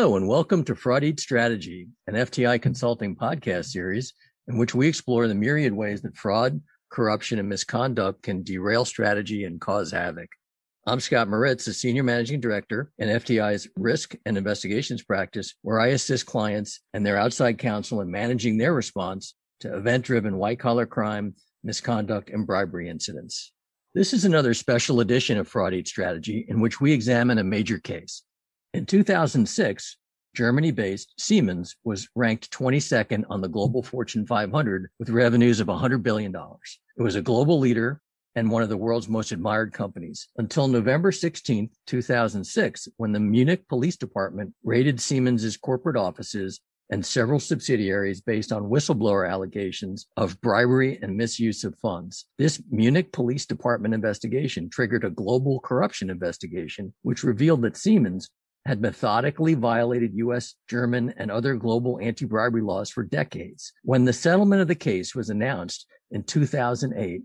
Hello, and welcome to Fraud Eat Strategy, an FTI consulting podcast series in which we explore the myriad ways that fraud, corruption, and misconduct can derail strategy and cause havoc. I'm Scott Moritz, a senior managing director in FTI's risk and investigations practice, where I assist clients and their outside counsel in managing their response to event driven white collar crime, misconduct, and bribery incidents. This is another special edition of Fraud Eat Strategy in which we examine a major case. In 2006, Germany based Siemens was ranked 22nd on the global Fortune 500 with revenues of $100 billion. It was a global leader and one of the world's most admired companies until November 16, 2006, when the Munich Police Department raided Siemens's corporate offices and several subsidiaries based on whistleblower allegations of bribery and misuse of funds. This Munich Police Department investigation triggered a global corruption investigation, which revealed that Siemens had methodically violated US, German, and other global anti bribery laws for decades. When the settlement of the case was announced in 2008,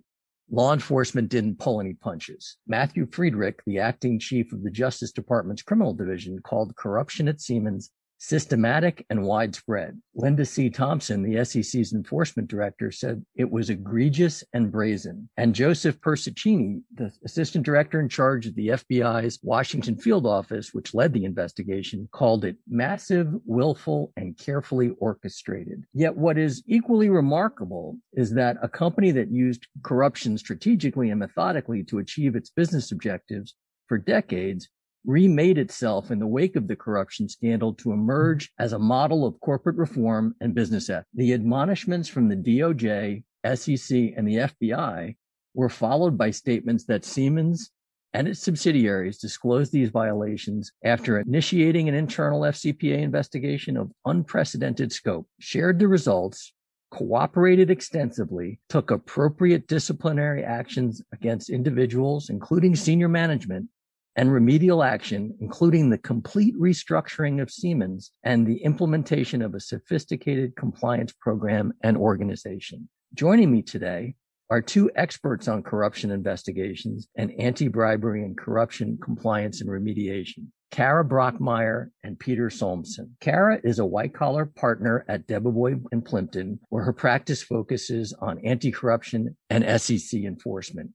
law enforcement didn't pull any punches. Matthew Friedrich, the acting chief of the Justice Department's criminal division, called corruption at Siemens systematic and widespread. Linda C. Thomsen, the SEC's enforcement director, said it was egregious and brazen. And Joseph Persichini, the assistant director in charge of the FBI's Washington field office, which led the investigation, called it massive, willful, and carefully orchestrated. Yet what is equally remarkable is that a company that used corruption strategically and methodically to achieve its business objectives for decades remade itself in the wake of the corruption scandal to emerge as a model of corporate reform and business ethics. The admonishments from the DOJ, SEC, and the FBI were followed by statements that Siemens and its subsidiaries disclosed these violations after initiating an internal FCPA investigation of unprecedented scope, shared the results, cooperated extensively, took appropriate disciplinary actions against individuals, including senior management, and remedial action, including the complete restructuring of Siemens and the implementation of a sophisticated compliance program and organization. Joining me today are two experts on corruption investigations and anti-bribery and corruption compliance and remediation. Kara Brockmeyer and Peter Solmssen. Kara is a white collar partner at Debevoise and Plimpton, where her practice focuses on anti-corruption and SEC enforcement.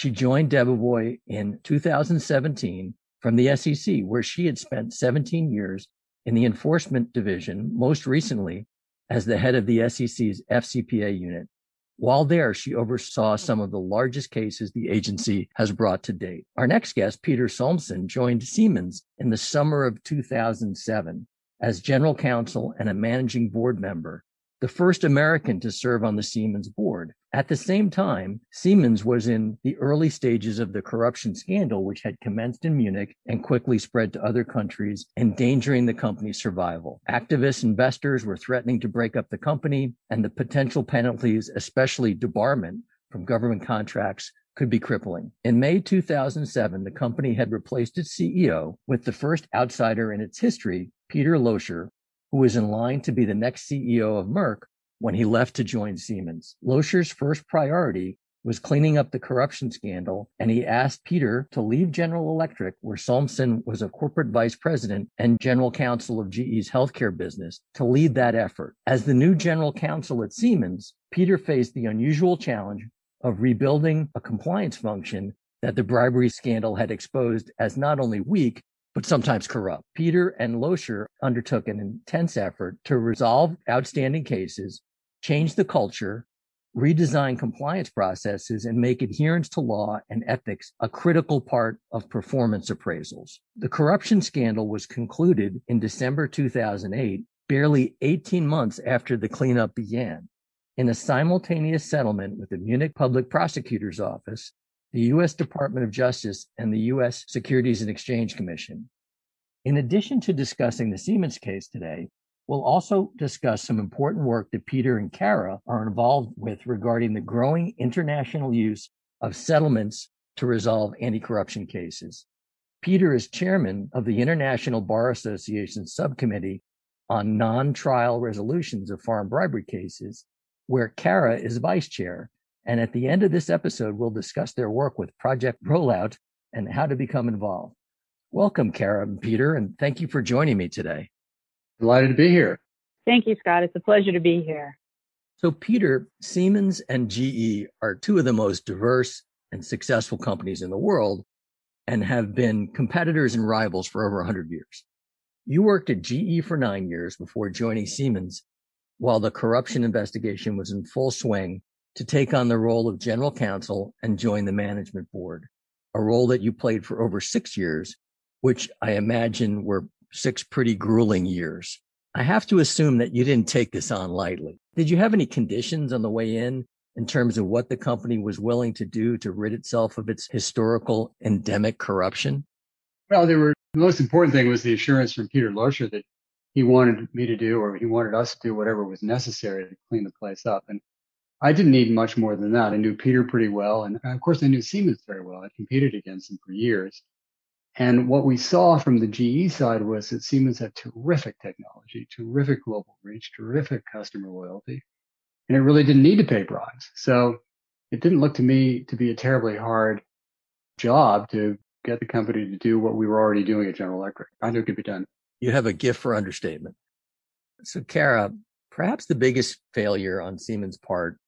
She joined Debevoise in 2017 from the SEC, where she had spent 17 years in the enforcement division, most recently as the head of the SEC's FCPA unit. While there, she oversaw some of the largest cases the agency has brought to date. Our next guest, Peter Solmssen, joined Siemens in the summer of 2007 as general counsel and a managing board member the first American to serve on the Siemens board. At the same time, Siemens was in the early stages of the corruption scandal, which had commenced in Munich and quickly spread to other countries, endangering the company's survival. Activist investors were threatening to break up the company, and the potential penalties, especially debarment from government contracts, could be crippling. In May 2007, the company had replaced its CEO with the first outsider in its history, Peter Loscher, who was in line to be the next CEO of Merck when he left to join Siemens. Loscher's first priority was cleaning up the corruption scandal, and he asked Peter to leave General Electric, where Solmssen was a corporate vice president and general counsel of GE's healthcare business, to lead that effort. As the new general counsel at Siemens, Peter faced the unusual challenge of rebuilding a compliance function that the bribery scandal had exposed as not only weak, but sometimes corrupt. Peter and Loscher undertook an intense effort to resolve outstanding cases, change the culture, redesign compliance processes, and make adherence to law and ethics a critical part of performance appraisals. The corruption scandal was concluded in December 2008, barely 18 months after the cleanup began. In a simultaneous settlement with the Munich Public Prosecutor's Office, the U.S. Department of Justice, and the U.S. Securities and Exchange Commission. In addition to discussing the Siemens case today, we'll also discuss some important work that Peter and Kara are involved with regarding the growing international use of settlements to resolve anti corruption cases. Peter is chairman of the International Bar Association subcommittee on non trial resolutions of foreign bribery cases, where Kara is vice chair and at the end of this episode, we'll discuss their work with Project Rollout and how to become involved. Welcome, Kara and Peter, and thank you for joining me today. Delighted to be here. Thank you, Scott. It's a pleasure to be here. So, Peter, Siemens and GE are two of the most diverse and successful companies in the world and have been competitors and rivals for over 100 years. You worked at GE for nine years before joining Siemens while the corruption investigation was in full swing to take on the role of general counsel and join the management board, a role that you played for over six years, which I imagine were six pretty grueling years. I have to assume that you didn't take this on lightly. Did you have any conditions on the way in in terms of what the company was willing to do to rid itself of its historical endemic corruption? Well, there were the most important thing was the assurance from Peter Loscher that he wanted me to do or he wanted us to do whatever was necessary to clean the place up. And I didn't need much more than that. I knew Peter pretty well. And of course, I knew Siemens very well. I competed against them for years. And what we saw from the GE side was that Siemens had terrific technology, terrific global reach, terrific customer loyalty, and it really didn't need to pay bribes. So it didn't look to me to be a terribly hard job to get the company to do what we were already doing at General Electric. I knew it could be done. You have a gift for understatement. So, Kara, perhaps the biggest failure on Siemens' part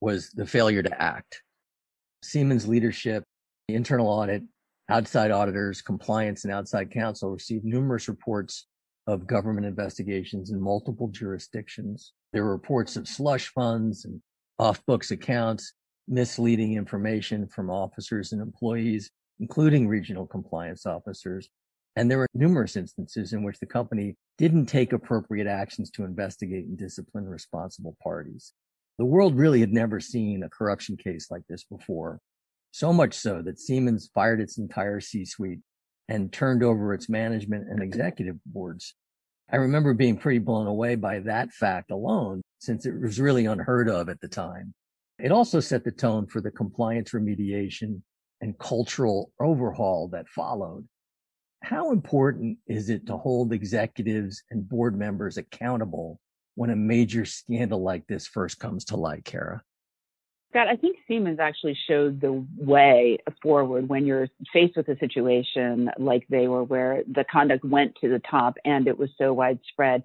was the failure to act. Siemens leadership, the internal audit, outside auditors, compliance, and outside counsel received numerous reports of government investigations in multiple jurisdictions. There were reports of slush funds and off books accounts, misleading information from officers and employees, including regional compliance officers. And there were numerous instances in which the company didn't take appropriate actions to investigate and discipline responsible parties. The world really had never seen a corruption case like this before. So much so that Siemens fired its entire C suite and turned over its management and executive boards. I remember being pretty blown away by that fact alone, since it was really unheard of at the time. It also set the tone for the compliance remediation and cultural overhaul that followed. How important is it to hold executives and board members accountable when a major scandal like this first comes to light, Kara? Scott, I think Siemens actually showed the way forward when you're faced with a situation like they were, where the conduct went to the top and it was so widespread.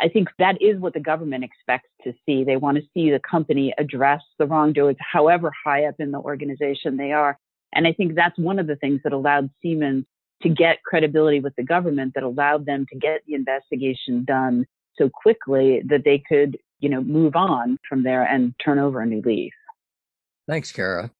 I think that is what the government expects to see. They want to see the company address the wrongdoers, however high up in the organization they are. And I think that's one of the things that allowed Siemens to get credibility with the government, that allowed them to get the investigation done so quickly that they could, you know, move on from there and turn over a new leaf. Thanks, Kara.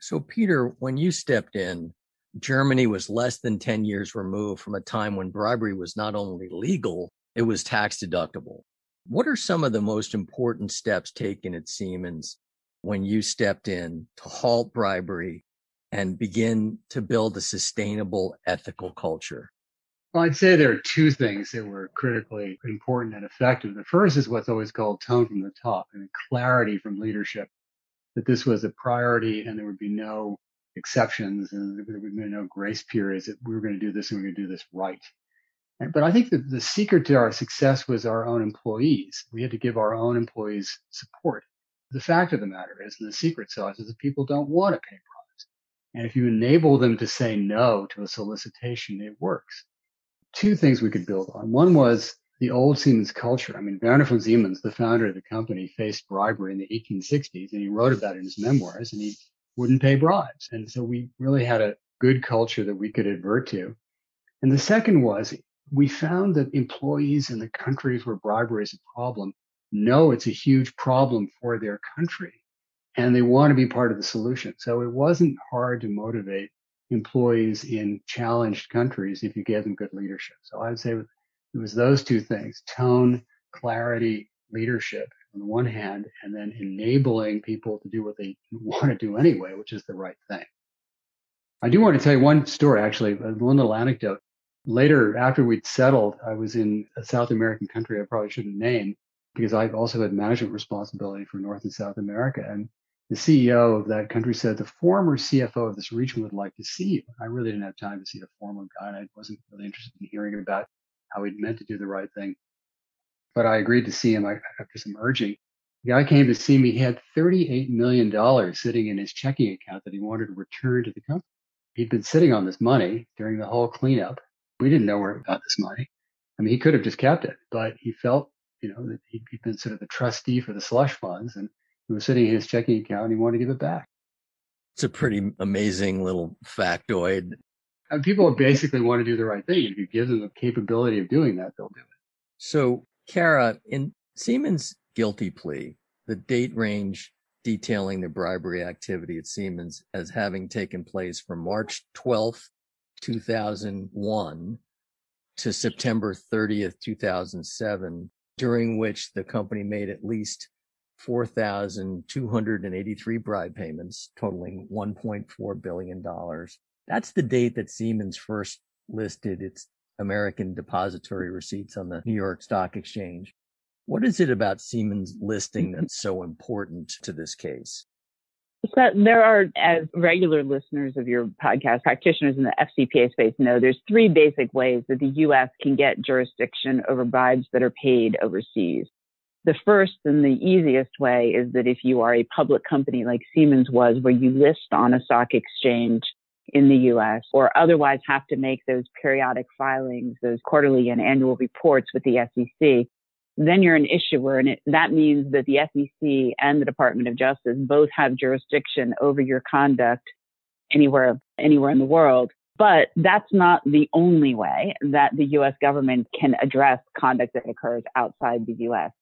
So, Peter, when you stepped in, Germany was less than 10 years removed from a time when bribery was not only legal, it was tax deductible. What are some of the most important steps taken at Siemens when you stepped in to halt bribery and begin to build a sustainable ethical culture? Well, I'd say there are two things that were critically important and effective. The first is what's always called tone from the top and clarity from leadership that this was a priority and there would be no exceptions and there would be no grace periods that we were going to do this and we are going to do this right. But I think that the secret to our success was our own employees. We had to give our own employees support. The fact of the matter is, and the secret sauce is that people don't want to pay bribes. And if you enable them to say no to a solicitation, it works. Two things we could build on. One was the old Siemens culture. I mean, Werner von Siemens, the founder of the company, faced bribery in the 1860s, and he wrote about it in his memoirs, and he wouldn't pay bribes. And so we really had a good culture that we could advert to. And the second was we found that employees in the countries where bribery is a problem know it's a huge problem for their country and they want to be part of the solution. So it wasn't hard to motivate employees in challenged countries if you gave them good leadership. So I'd say it was those two things tone, clarity, leadership on the one hand, and then enabling people to do what they want to do anyway, which is the right thing. I do want to tell you one story, actually, one little anecdote. Later, after we'd settled, I was in a South American country I probably shouldn't name because I also had management responsibility for North and South America. And the CEO of that country said, the former CFO of this region would like to see you. I really didn't have time to see the former guy. And I wasn't really interested in hearing about how he'd meant to do the right thing. But I agreed to see him after some urging. The guy came to see me. He had $38 million sitting in his checking account that he wanted to return to the company. he'd been sitting on this money during the whole cleanup. We didn't know where he got this money. I mean, he could have just kept it, but he felt, you know, that he'd been sort of the trustee for the slush funds and he was sitting in his checking account and he wanted to give it back. It's a pretty amazing little factoid. And people basically want to do the right thing. If you give them the capability of doing that, they'll do it. So, Kara, in Siemens' guilty plea, the date range detailing the bribery activity at Siemens as having taken place from March 12th, 2001 to September 30th, 2007, during which the company made at least 4,283 bribe payments totaling $1.4 billion. That's the date that Siemens first listed its American depository receipts on the New York Stock Exchange. What is it about Siemens listing that's so important to this case? So there are, as regular listeners of your podcast, practitioners in the FCPA space know, there's three basic ways that the U.S. can get jurisdiction over bribes that are paid overseas. The first and the easiest way is that if you are a public company like Siemens was, where you list on a stock exchange in the US or otherwise have to make those periodic filings, those quarterly and annual reports with the SEC, then you're an issuer. And it, that means that the SEC and the Department of Justice both have jurisdiction over your conduct anywhere, anywhere in the world. But that's not the only way that the US government can address conduct that occurs outside the US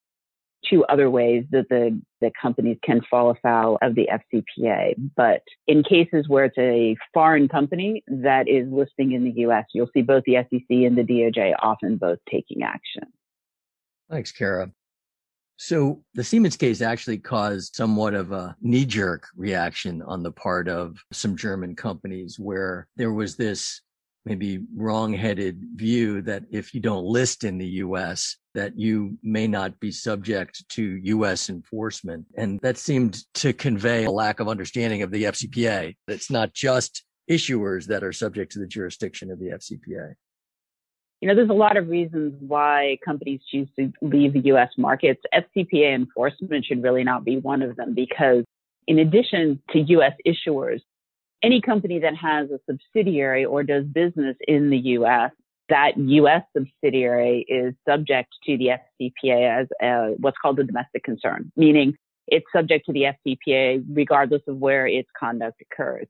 two other ways that the, the companies can fall afoul of the FCPA. But in cases where it's a foreign company that is listing in the US, you'll see both the SEC and the DOJ often both taking action. Thanks, Kara. So the Siemens case actually caused somewhat of a knee jerk reaction on the part of some German companies where there was this maybe wrong-headed view that if you don't list in the US, that you may not be subject to US enforcement. And that seemed to convey a lack of understanding of the FCPA. It's not just issuers that are subject to the jurisdiction of the FCPA. You know, there's a lot of reasons why companies choose to leave the US markets. FCPA enforcement should really not be one of them because in addition to US issuers, any company that has a subsidiary or does business in the U.S., that U.S. subsidiary is subject to the FCPA as a, what's called a domestic concern, meaning it's subject to the FCPA regardless of where its conduct occurs.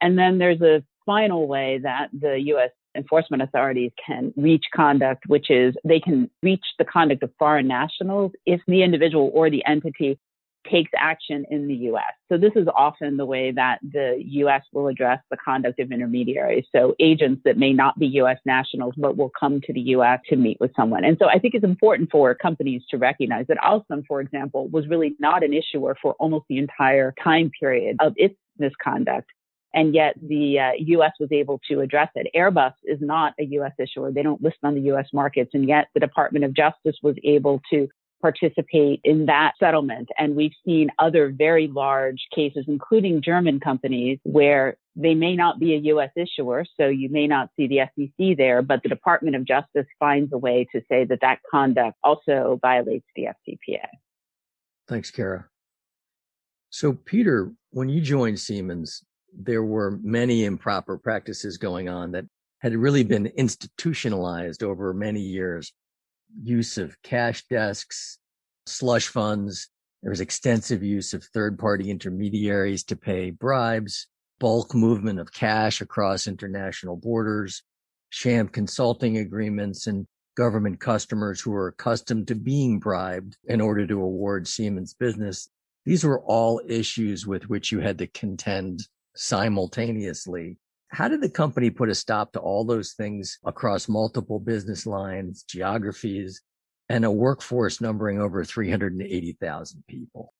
And then there's a final way that the U.S. enforcement authorities can reach conduct, which is they can reach the conduct of foreign nationals if the individual or the entity takes action in the US. So this is often the way that the US will address the conduct of intermediaries. So agents that may not be US nationals, but will come to the US to meet with someone. And so I think it's important for companies to recognize that Alstom, for example, was really not an issuer for almost the entire time period of its misconduct. And yet the uh, US was able to address it. Airbus is not a US issuer. They don't list on the US markets. And yet the Department of Justice was able to participate in that settlement. And we've seen other very large cases, including German companies, where they may not be a U.S. issuer, so you may not see the SEC there, but the Department of Justice finds a way to say that that conduct also violates the FCPA. Thanks, Kara. So, Peter, when you joined Siemens, there were many improper practices going on that had really been institutionalized over many years use of cash desks, slush funds. There was extensive use of third party intermediaries to pay bribes, bulk movement of cash across international borders, sham consulting agreements, and government customers who were accustomed to being bribed in order to award Siemens business. These were all issues with which you had to contend simultaneously how did the company put a stop to all those things across multiple business lines, geographies, and a workforce numbering over 380,000 people?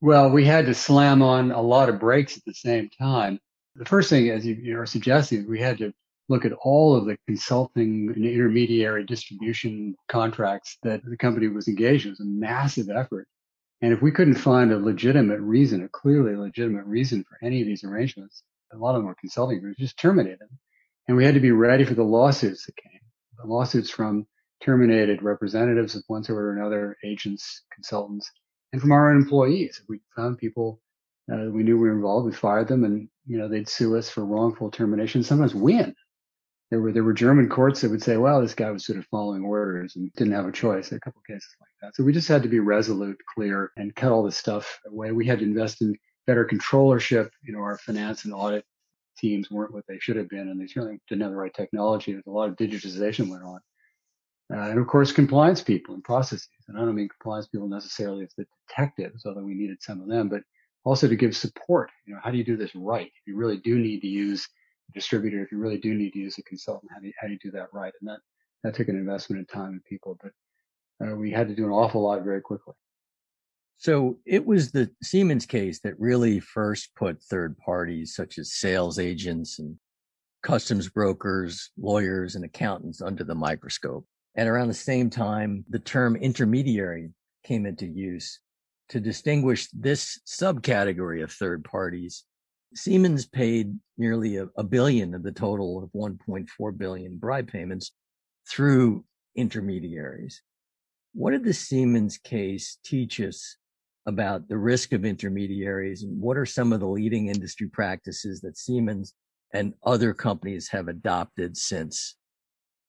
Well, we had to slam on a lot of brakes at the same time. The first thing, as you are suggesting, we had to look at all of the consulting and intermediary distribution contracts that the company was engaged in. It was a massive effort. And if we couldn't find a legitimate reason, a clearly legitimate reason for any of these arrangements, a lot of them were consulting groups, just terminated. And we had to be ready for the lawsuits that came. The lawsuits from terminated representatives of one sort or another, agents, consultants, and from our own employees. We found people Uh, we knew we were involved. We fired them, and you know they'd sue us for wrongful termination. Sometimes win. There were there were German courts that would say, "Well, this guy was sort of following orders and didn't have a choice." A couple cases like that. So we just had to be resolute, clear, and cut all this stuff away. We had to invest in better controllership. You know, our finance and audit teams weren't what they should have been, and they certainly didn't have the right technology. There's a lot of digitization went on. Uh, and of course, compliance people and processes. And I don't mean compliance people necessarily as the detectives, although we needed some of them, but also to give support. You know, how do you do this right? If you really do need to use a distributor, if you really do need to use a consultant, how do you, how do you do that right? And that, that took an investment in time and people, but uh, we had to do an awful lot very quickly. So it was the Siemens case that really first put third parties such as sales agents and customs brokers, lawyers, and accountants under the microscope. And around the same time, the term intermediary came into use to distinguish this subcategory of third parties. Siemens paid nearly a, a billion of the total of 1.4 billion bribe payments through intermediaries. What did the Siemens case teach us about the risk of intermediaries and what are some of the leading industry practices that Siemens and other companies have adopted since?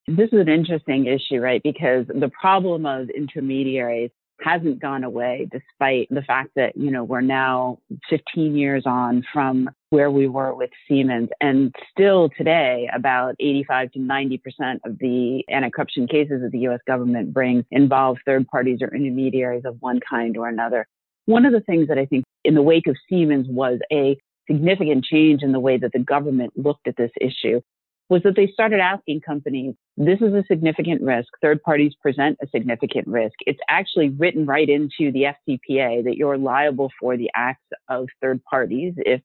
This is an interesting issue, right? Because the problem of intermediaries hasn't gone away despite the fact that, you know, we're now 15 years on from where we were with Siemens. And still today, about 85 to 90% of the anti-corruption cases that the US government brings involve third parties or intermediaries of one kind or another. One of the things that I think in the wake of Siemens was a significant change in the way that the government looked at this issue was that they started asking companies, this is a significant risk. Third parties present a significant risk. It's actually written right into the FCPA that you're liable for the acts of third parties if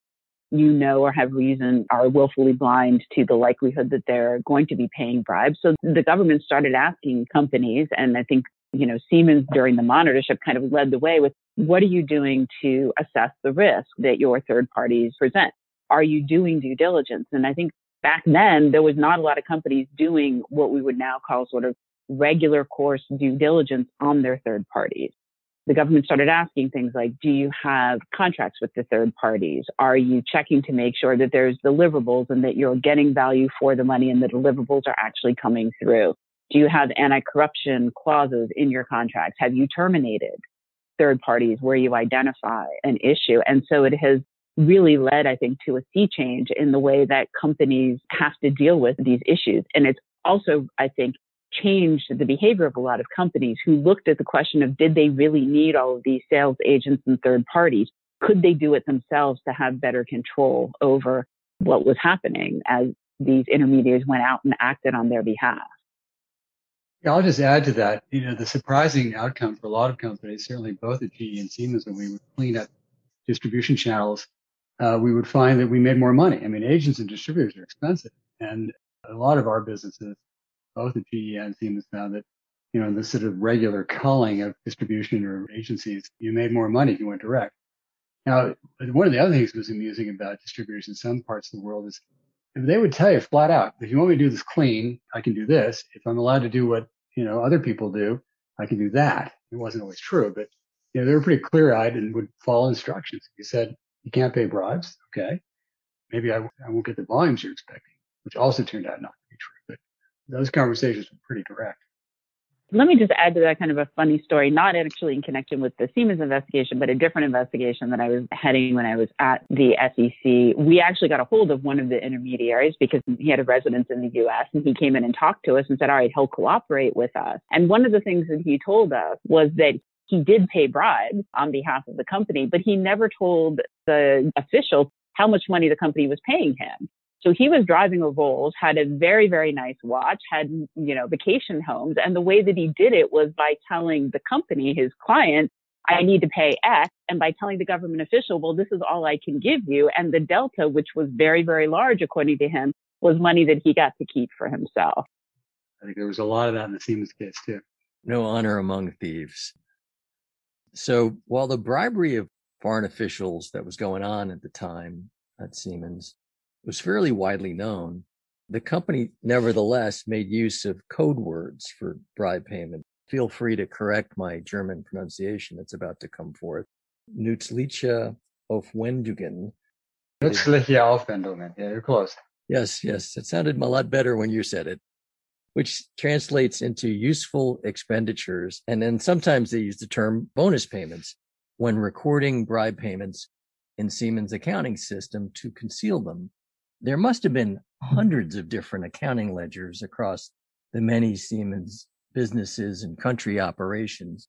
you know or have reason are willfully blind to the likelihood that they're going to be paying bribes. So the government started asking companies, and I think, you know, Siemens during the monitorship kind of led the way with what are you doing to assess the risk that your third parties present? Are you doing due diligence? And I think back then there was not a lot of companies doing what we would now call sort of regular course due diligence on their third parties. The government started asking things like, do you have contracts with the third parties? Are you checking to make sure that there's deliverables and that you're getting value for the money and the deliverables are actually coming through? Do you have anti-corruption clauses in your contracts? Have you terminated third parties where you identify an issue. And so it has really led, I think, to a sea change in the way that companies have to deal with these issues. And it's also, I think, changed the behavior of a lot of companies who looked at the question of did they really need all of these sales agents and third parties? Could they do it themselves to have better control over what was happening as these intermediaries went out and acted on their behalf? Yeah, I'll just add to that. You know, the surprising outcome for a lot of companies, certainly both at GE and Siemens, when we would clean up distribution channels, uh, we would find that we made more money. I mean, agents and distributors are expensive, and a lot of our businesses, both at GE and Siemens, found that you know, the sort of regular culling of distribution or agencies, you made more money if you went direct. Now, one of the other things that was amusing about distributors in some parts of the world is they would tell you flat out, if you want me to do this clean, I can do this. If I'm allowed to do what, you know, other people do, I can do that. It wasn't always true, but, you know, they were pretty clear eyed and would follow instructions. You said, you can't pay bribes. Okay. Maybe I, I won't get the volumes you're expecting, which also turned out not to be true, but those conversations were pretty direct let me just add to that kind of a funny story, not actually in connection with the Siemens investigation, but a different investigation that I was heading when I was at the SEC. We actually got a hold of one of the intermediaries because he had a residence in the US and he came in and talked to us and said, all right, he'll cooperate with us. And one of the things that he told us was that he did pay bribes on behalf of the company, but he never told the official how much money the company was paying him. So he was driving a Rolls, had a very, very nice watch, had, you know, vacation homes. And the way that he did it was by telling the company, his client, I need to pay X. And by telling the government official, well, this is all I can give you. And the delta, which was very, very large, according to him, was money that he got to keep for himself. I think there was a lot of that in the Siemens case too. No honor among thieves. So while the bribery of foreign officials that was going on at the time at Siemens was fairly widely known. The company nevertheless made use of code words for bribe payment. Feel free to correct my German pronunciation that's about to come forth. Nützliche Aufwendungen. Nützliche Aufwendungen. Yeah, you're close. Yes, yes. It sounded a lot better when you said it, which translates into useful expenditures. And then sometimes they use the term bonus payments when recording bribe payments in Siemens accounting system to conceal them. There must have been hmm. hundreds of different accounting ledgers across the many Siemens businesses and country operations.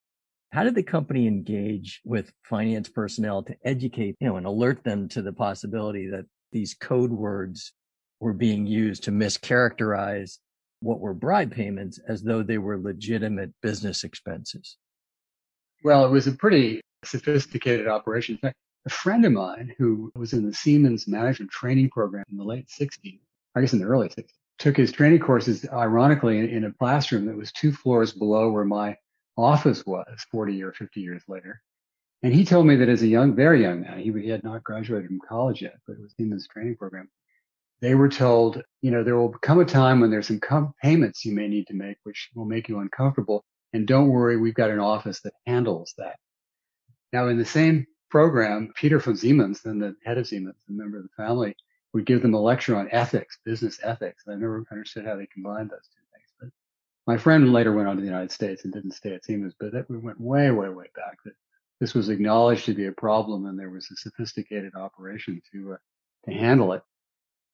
How did the company engage with finance personnel to educate, you know, and alert them to the possibility that these code words were being used to mischaracterize what were bribe payments as though they were legitimate business expenses? Well, it was a pretty sophisticated operation. A friend of mine who was in the Siemens management training program in the late 60s, I guess in the early 60s, took his training courses, ironically, in, in a classroom that was two floors below where my office was 40 or 50 years later. And he told me that as a young, very young man, he, he had not graduated from college yet, but it was this training program. They were told, you know, there will come a time when there's some com- payments you may need to make, which will make you uncomfortable. And don't worry, we've got an office that handles that. Now, in the same program, Peter von Siemens, then the head of Siemens, a member of the family, would give them a lecture on ethics, business ethics. I never understood how they combined those two things. But my friend later went on to the United States and didn't stay at Siemens, but that we went way, way, way back. That this was acknowledged to be a problem, and there was a sophisticated operation to uh, to handle it.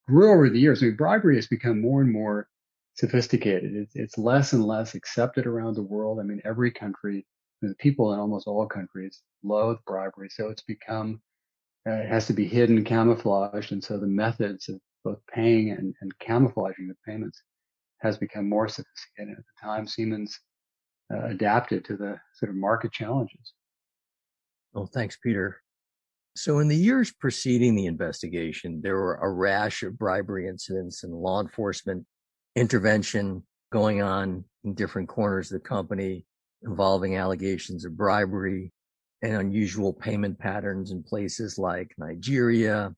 Grew over the years. I mean, bribery has become more and more sophisticated. It's, it's less and less accepted around the world. I mean, every country, the people in almost all countries loathe bribery, so it's become uh, it has to be hidden, camouflaged, and so the methods of both paying and, and camouflaging the payments has become more sophisticated. At the time, Siemens uh, adapted to the sort of market challenges. Well, thanks, Peter. So, in the years preceding the investigation, there were a rash of bribery incidents and law enforcement intervention going on in different corners of the company involving allegations of bribery, and unusual payment patterns in places like Nigeria,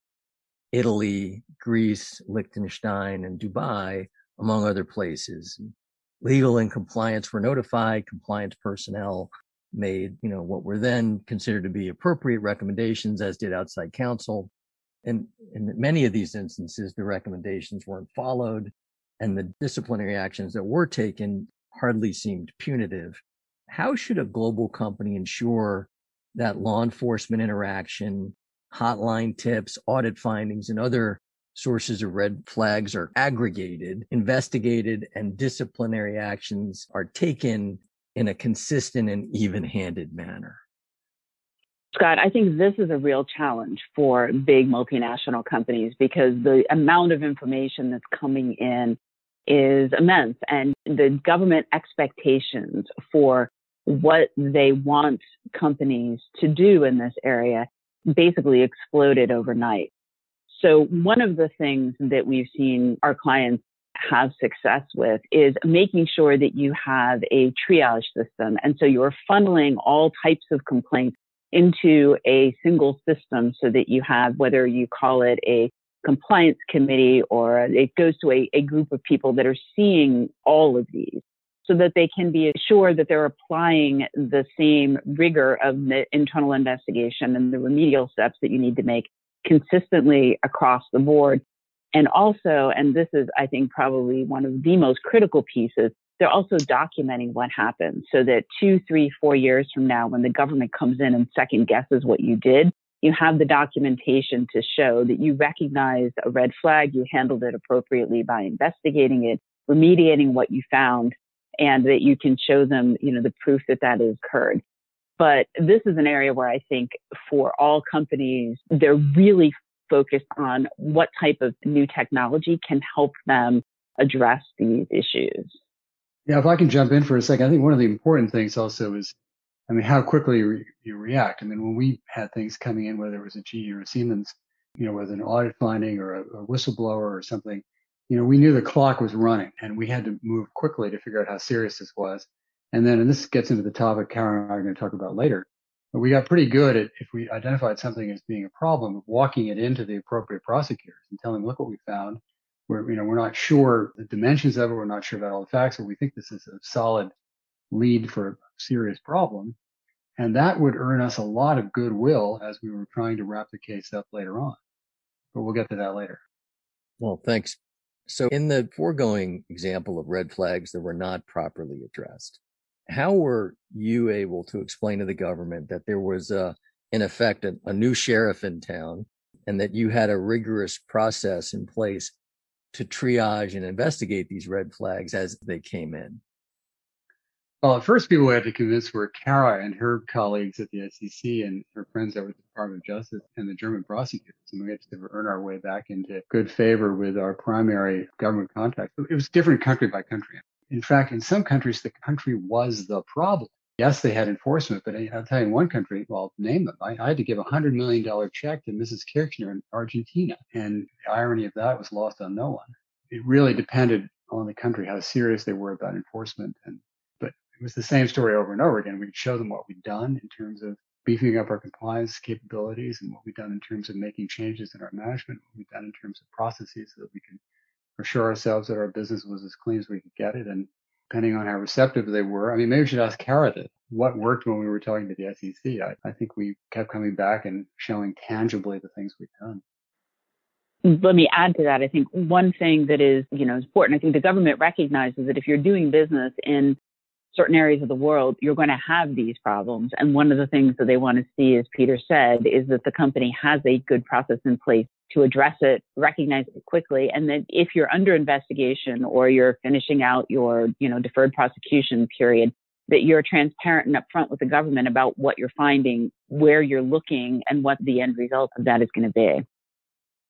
Italy, Greece, Liechtenstein, and Dubai, among other places. Legal and compliance were notified. Compliance personnel made, you know, what were then considered to be appropriate recommendations, as did outside counsel. And in many of these instances, the recommendations weren't followed and the disciplinary actions that were taken hardly seemed punitive. How should a global company ensure that law enforcement interaction, hotline tips, audit findings, and other sources of red flags are aggregated, investigated, and disciplinary actions are taken in a consistent and even handed manner? Scott, I think this is a real challenge for big multinational companies because the amount of information that's coming in is immense and the government expectations for what they want companies to do in this area basically exploded overnight. So one of the things that we've seen our clients have success with is making sure that you have a triage system. And so you're funneling all types of complaints into a single system so that you have, whether you call it a compliance committee or it goes to a, a group of people that are seeing all of these so that they can be assured that they're applying the same rigor of the internal investigation and the remedial steps that you need to make consistently across the board. And also, and this is, I think, probably one of the most critical pieces, they're also documenting what happened so that two, three, four years from now, when the government comes in and second guesses what you did, you have the documentation to show that you recognized a red flag, you handled it appropriately by investigating it, remediating what you found, and that you can show them, you know, the proof that that has occurred. But this is an area where I think for all companies, they're really focused on what type of new technology can help them address these issues. Yeah, if I can jump in for a second, I think one of the important things also is, I mean, how quickly you, re- you react. I mean, when we had things coming in, whether it was a GE or a Siemens, you know, with an audit finding or a, a whistleblower or something, you know, we knew the clock was running and we had to move quickly to figure out how serious this was. And then, and this gets into the topic Karen and I are going to talk about later, but we got pretty good at if we identified something as being a problem of walking it into the appropriate prosecutors and telling them, look what we found. We're, you know, we're not sure the dimensions of it. We're not sure about all the facts, but we think this is a solid lead for a serious problem. And that would earn us a lot of goodwill as we were trying to wrap the case up later on. But we'll get to that later. Well, thanks. So in the foregoing example of red flags that were not properly addressed, how were you able to explain to the government that there was a, in effect, a, a new sheriff in town and that you had a rigorous process in place to triage and investigate these red flags as they came in? Well, at first, people we had to convince were Kara and her colleagues at the SEC and her friends over at the Department of Justice and the German prosecutors. And we had to earn our way back into good favor with our primary government contacts. It was different country by country. In fact, in some countries, the country was the problem. Yes, they had enforcement, but I'll tell you, in one country, well, name them. I, I had to give a $100 million check to Mrs. Kirchner in Argentina. And the irony of that was lost on no one. It really depended on the country, how serious they were about enforcement and it was the same story over and over again. We'd show them what we'd done in terms of beefing up our compliance capabilities and what we've done in terms of making changes in our management, what we've done in terms of processes so that we could assure ourselves that our business was as clean as we could get it. And depending on how receptive they were, I mean, maybe we should ask Kara what worked when we were talking to the SEC. I, I think we kept coming back and showing tangibly the things we've done let me add to that. I think one thing that is, you know, important. I think the government recognizes that if you're doing business in certain areas of the world, you're going to have these problems. And one of the things that they want to see, as Peter said, is that the company has a good process in place to address it, recognize it quickly, and that if you're under investigation or you're finishing out your, you know, deferred prosecution period, that you're transparent and upfront with the government about what you're finding, where you're looking, and what the end result of that is going to be.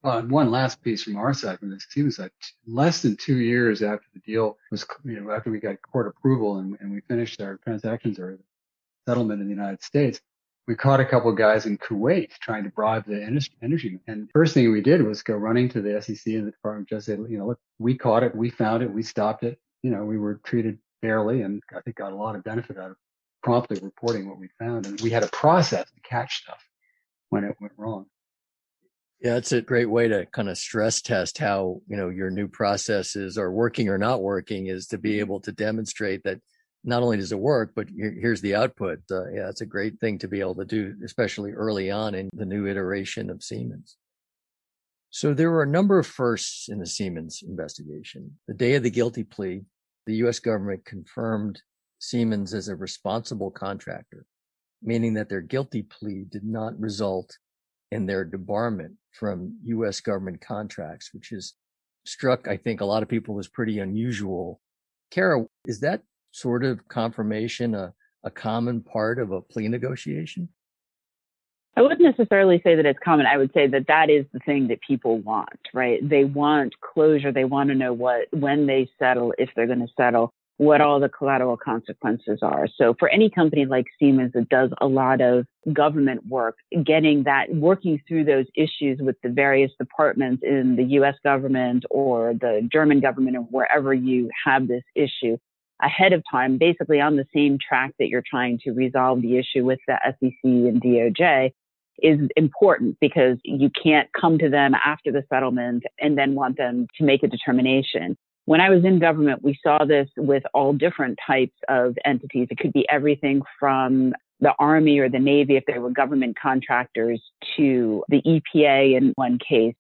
Uh, one last piece from our side from this team is that less than two years after the deal was, you know, after we got court approval and, and we finished our transactions or settlement in the United States, we caught a couple of guys in Kuwait trying to bribe the energy. And first thing we did was go running to the SEC and the Department of Justice. You know, look, we caught it, we found it, we stopped it. You know, we were treated fairly, and I think got a lot of benefit out of promptly reporting what we found. And we had a process to catch stuff when it went wrong. Yeah, it's a great way to kind of stress test how, you know, your new processes are working or not working is to be mm-hmm. able to demonstrate that not only does it work, but here's the output. Uh, yeah, it's a great thing to be able to do, especially early on in the new iteration of Siemens. So there were a number of firsts in the Siemens investigation. The day of the guilty plea, the U.S. government confirmed Siemens as a responsible contractor, meaning that their guilty plea did not result in their debarment from U.S. government contracts, which has struck, I think, a lot of people as pretty unusual. Kara, is that sort of confirmation a, a common part of a plea negotiation? I wouldn't necessarily say that it's common. I would say that that is the thing that people want, right? They want closure. They want to know what, when they settle, if they're going to settle what all the collateral consequences are. So for any company like Siemens that does a lot of government work, getting that, working through those issues with the various departments in the US government or the German government or wherever you have this issue ahead of time, basically on the same track that you're trying to resolve the issue with the SEC and DOJ is important because you can't come to them after the settlement and then want them to make a determination when I was in government, we saw this with all different types of entities. It could be everything from the Army or the Navy, if they were government contractors, to the EPA in one case.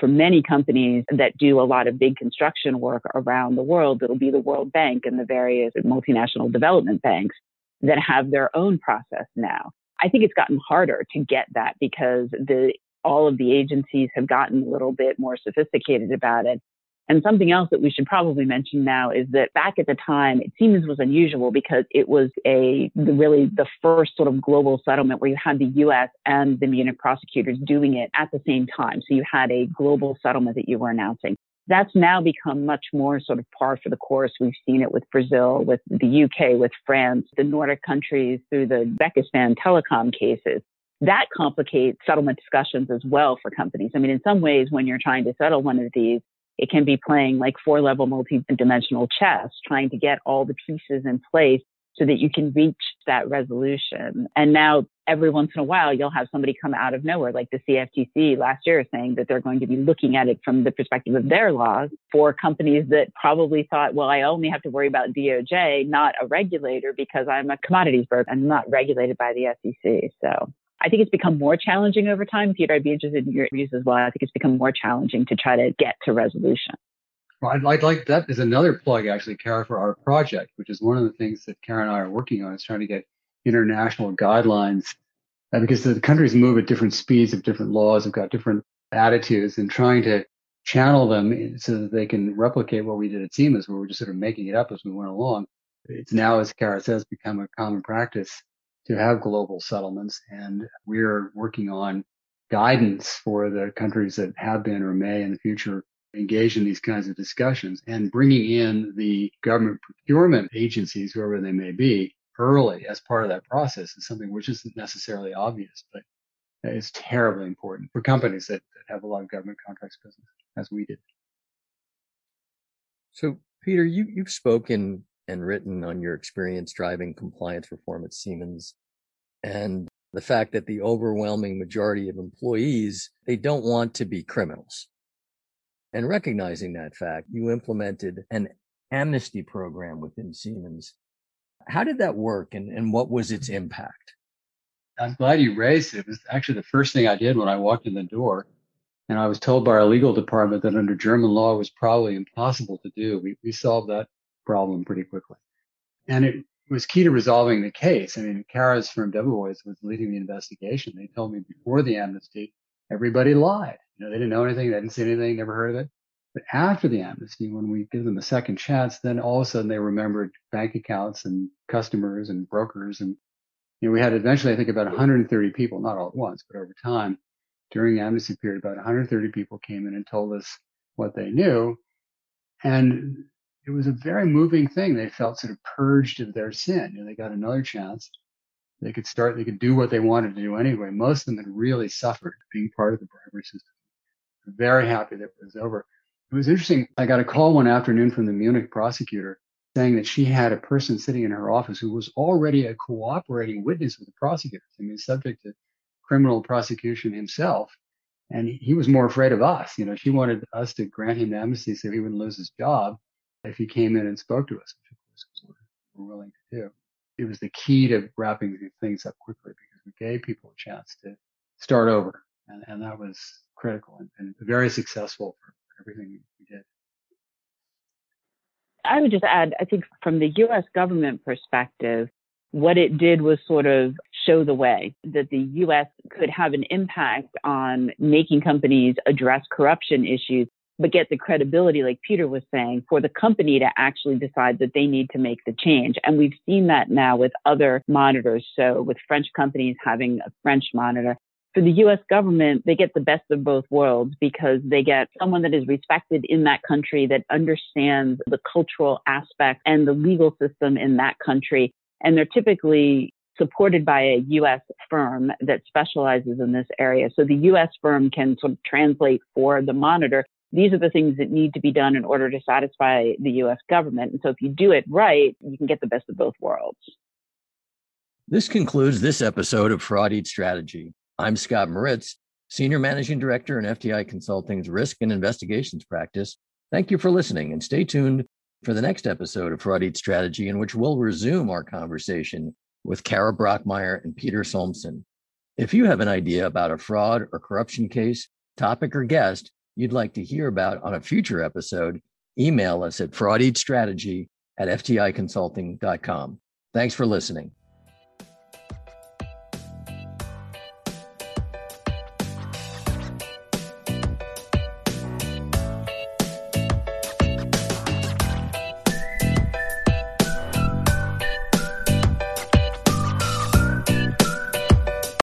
For many companies that do a lot of big construction work around the world, it'll be the World Bank and the various multinational development banks that have their own process now. I think it's gotten harder to get that because the all of the agencies have gotten a little bit more sophisticated about it. And something else that we should probably mention now is that back at the time, it seems was unusual because it was a really the first sort of global settlement where you had the U.S. and the Munich prosecutors doing it at the same time. So you had a global settlement that you were announcing. That's now become much more sort of par for the course. We've seen it with Brazil, with the UK, with France, the Nordic countries through the Uzbekistan telecom cases that complicates settlement discussions as well for companies. I mean, in some ways, when you're trying to settle one of these, it can be playing like four level multi-dimensional chess, trying to get all the pieces in place so that you can reach that resolution. And now every once in a while, you'll have somebody come out of nowhere, like the CFTC last year, saying that they're going to be looking at it from the perspective of their laws for companies that probably thought, well, I only have to worry about DOJ, not a regulator, because I'm a commodities broker and not regulated by the SEC. So I think it's become more challenging over time. Peter, I'd be interested in your views as well. I think it's become more challenging to try to get to resolution. Well, I'd, I'd like that is another plug, actually, Kara, for our project, which is one of the things that Kara and I are working on is trying to get international guidelines uh, because the countries move at different speeds of different laws, have got different attitudes, and trying to channel them so that they can replicate what we did at Siemens, where we're just sort of making it up as we went along. It's now, as Kara says, become a common practice to have global settlements, and we're working on guidance for the countries that have been or may in the future engage in these kinds of discussions and bringing in the government procurement agencies, whoever they may be, early as part of that process is something which isn't necessarily obvious, but is terribly important for companies that, that have a lot of government contracts business, as we did. So, Peter, you, you've spoken and written on your experience driving compliance reform at Siemens and the fact that the overwhelming majority of employees, they don't want to be criminals. And recognizing that fact, you implemented an amnesty program within Siemens. How did that work and, and what was its impact? I'm glad you raised it. It was actually the first thing I did when I walked in the door. And I was told by our legal department that under German law it was probably impossible to do. We, we solved that problem pretty quickly. And it was key to resolving the case. I mean, Kara's firm Debevoise was leading the investigation. They told me before the amnesty, everybody lied. You know, they didn't know anything, they didn't see anything, never heard of it. But after the amnesty, when we give them a second chance, then all of a sudden they remembered bank accounts and customers and brokers. And, you know, we had eventually, I think about 130 people, not all at once, but over time during the amnesty period, about 130 people came in and told us what they knew. And it was a very moving thing. They felt sort of purged of their sin. You know, they got another chance. They could start, they could do what they wanted to do anyway. Most of them had really suffered being part of the bribery system very happy that it was over. It was interesting. I got a call one afternoon from the Munich prosecutor saying that she had a person sitting in her office who was already a cooperating witness with the prosecutors. I mean, subject to criminal prosecution himself. And he was more afraid of us. You know, she wanted us to grant him amnesty so he wouldn't lose his job if he came in and spoke to us, which of course we're willing to do. It was the key to wrapping things up quickly because we gave people a chance to start over. And, and that was critical and, and very successful for everything we did. I would just add, I think from the US government perspective, what it did was sort of show the way that the US could have an impact on making companies address corruption issues, but get the credibility, like Peter was saying, for the company to actually decide that they need to make the change. And we've seen that now with other monitors. So with French companies having a French monitor, for the US government, they get the best of both worlds because they get someone that is respected in that country that understands the cultural aspect and the legal system in that country. And they're typically supported by a US firm that specializes in this area. So the US firm can sort of translate for the monitor. These are the things that need to be done in order to satisfy the US government. And so if you do it right, you can get the best of both worlds. This concludes this episode of Fraud Eat Strategy. I'm Scott Moritz, Senior Managing Director in FTI Consulting's Risk and Investigations Practice. Thank you for listening and stay tuned for the next episode of Fraud Eat Strategy, in which we'll resume our conversation with Kara Brockmeyer and Peter Solmssen. If you have an idea about a fraud or corruption case, topic, or guest you'd like to hear about on a future episode, email us at fraudeatstrategy at fticonsulting.com. Thanks for listening.